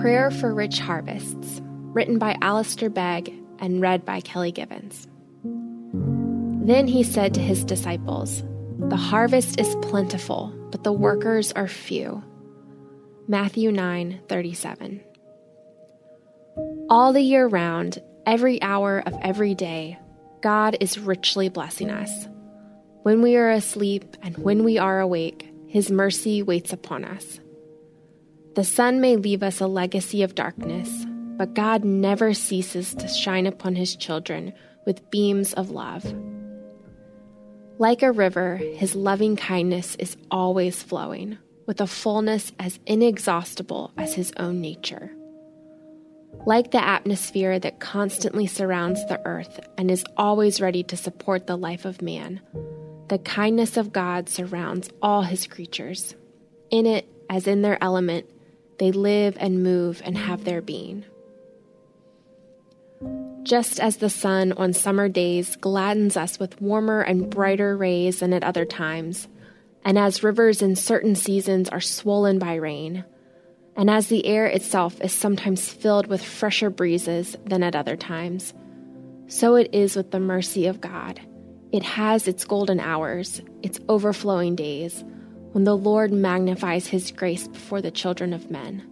Prayer for Rich Harvests, written by Alistair Begg and read by Kelly Givens. Then he said to his disciples, The harvest is plentiful, but the workers are few. Matthew 9 37. All the year round, every hour of every day, God is richly blessing us. When we are asleep and when we are awake, His mercy waits upon us. The sun may leave us a legacy of darkness, but God never ceases to shine upon His children with beams of love. Like a river, His loving kindness is always flowing, with a fullness as inexhaustible as His own nature. Like the atmosphere that constantly surrounds the earth and is always ready to support the life of man, the kindness of God surrounds all his creatures. In it, as in their element, they live and move and have their being. Just as the sun on summer days gladdens us with warmer and brighter rays than at other times, and as rivers in certain seasons are swollen by rain, and as the air itself is sometimes filled with fresher breezes than at other times, so it is with the mercy of God. It has its golden hours, its overflowing days, when the Lord magnifies his grace before the children of men.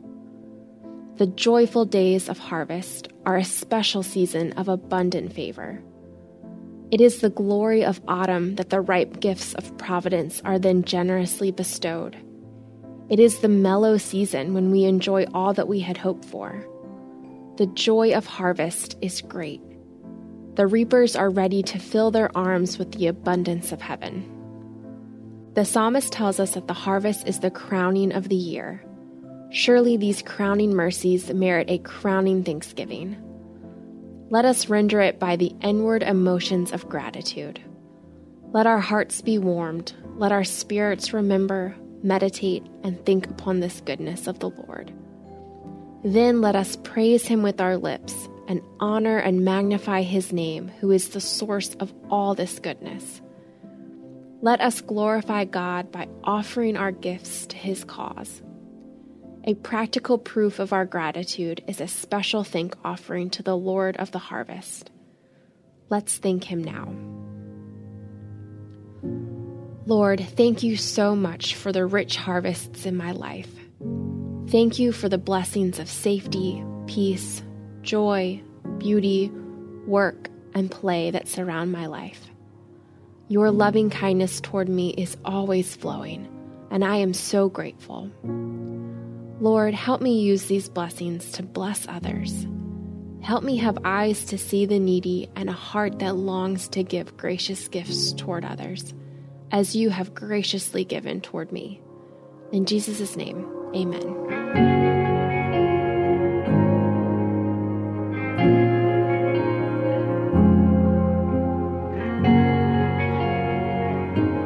The joyful days of harvest are a special season of abundant favor. It is the glory of autumn that the ripe gifts of providence are then generously bestowed. It is the mellow season when we enjoy all that we had hoped for. The joy of harvest is great. The reapers are ready to fill their arms with the abundance of heaven. The psalmist tells us that the harvest is the crowning of the year. Surely these crowning mercies merit a crowning thanksgiving. Let us render it by the inward emotions of gratitude. Let our hearts be warmed, let our spirits remember, meditate, and think upon this goodness of the Lord. Then let us praise him with our lips and honor and magnify his name, who is the source of all this goodness. Let us glorify God by offering our gifts to his cause. A practical proof of our gratitude is a special thank offering to the Lord of the harvest. Let's thank him now. Lord, thank you so much for the rich harvests in my life. Thank you for the blessings of safety, peace, joy, beauty, work, and play that surround my life. Your loving kindness toward me is always flowing, and I am so grateful. Lord, help me use these blessings to bless others. Help me have eyes to see the needy and a heart that longs to give gracious gifts toward others as you have graciously given toward me. In Jesus' name, amen. Bye.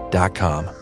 Dot com.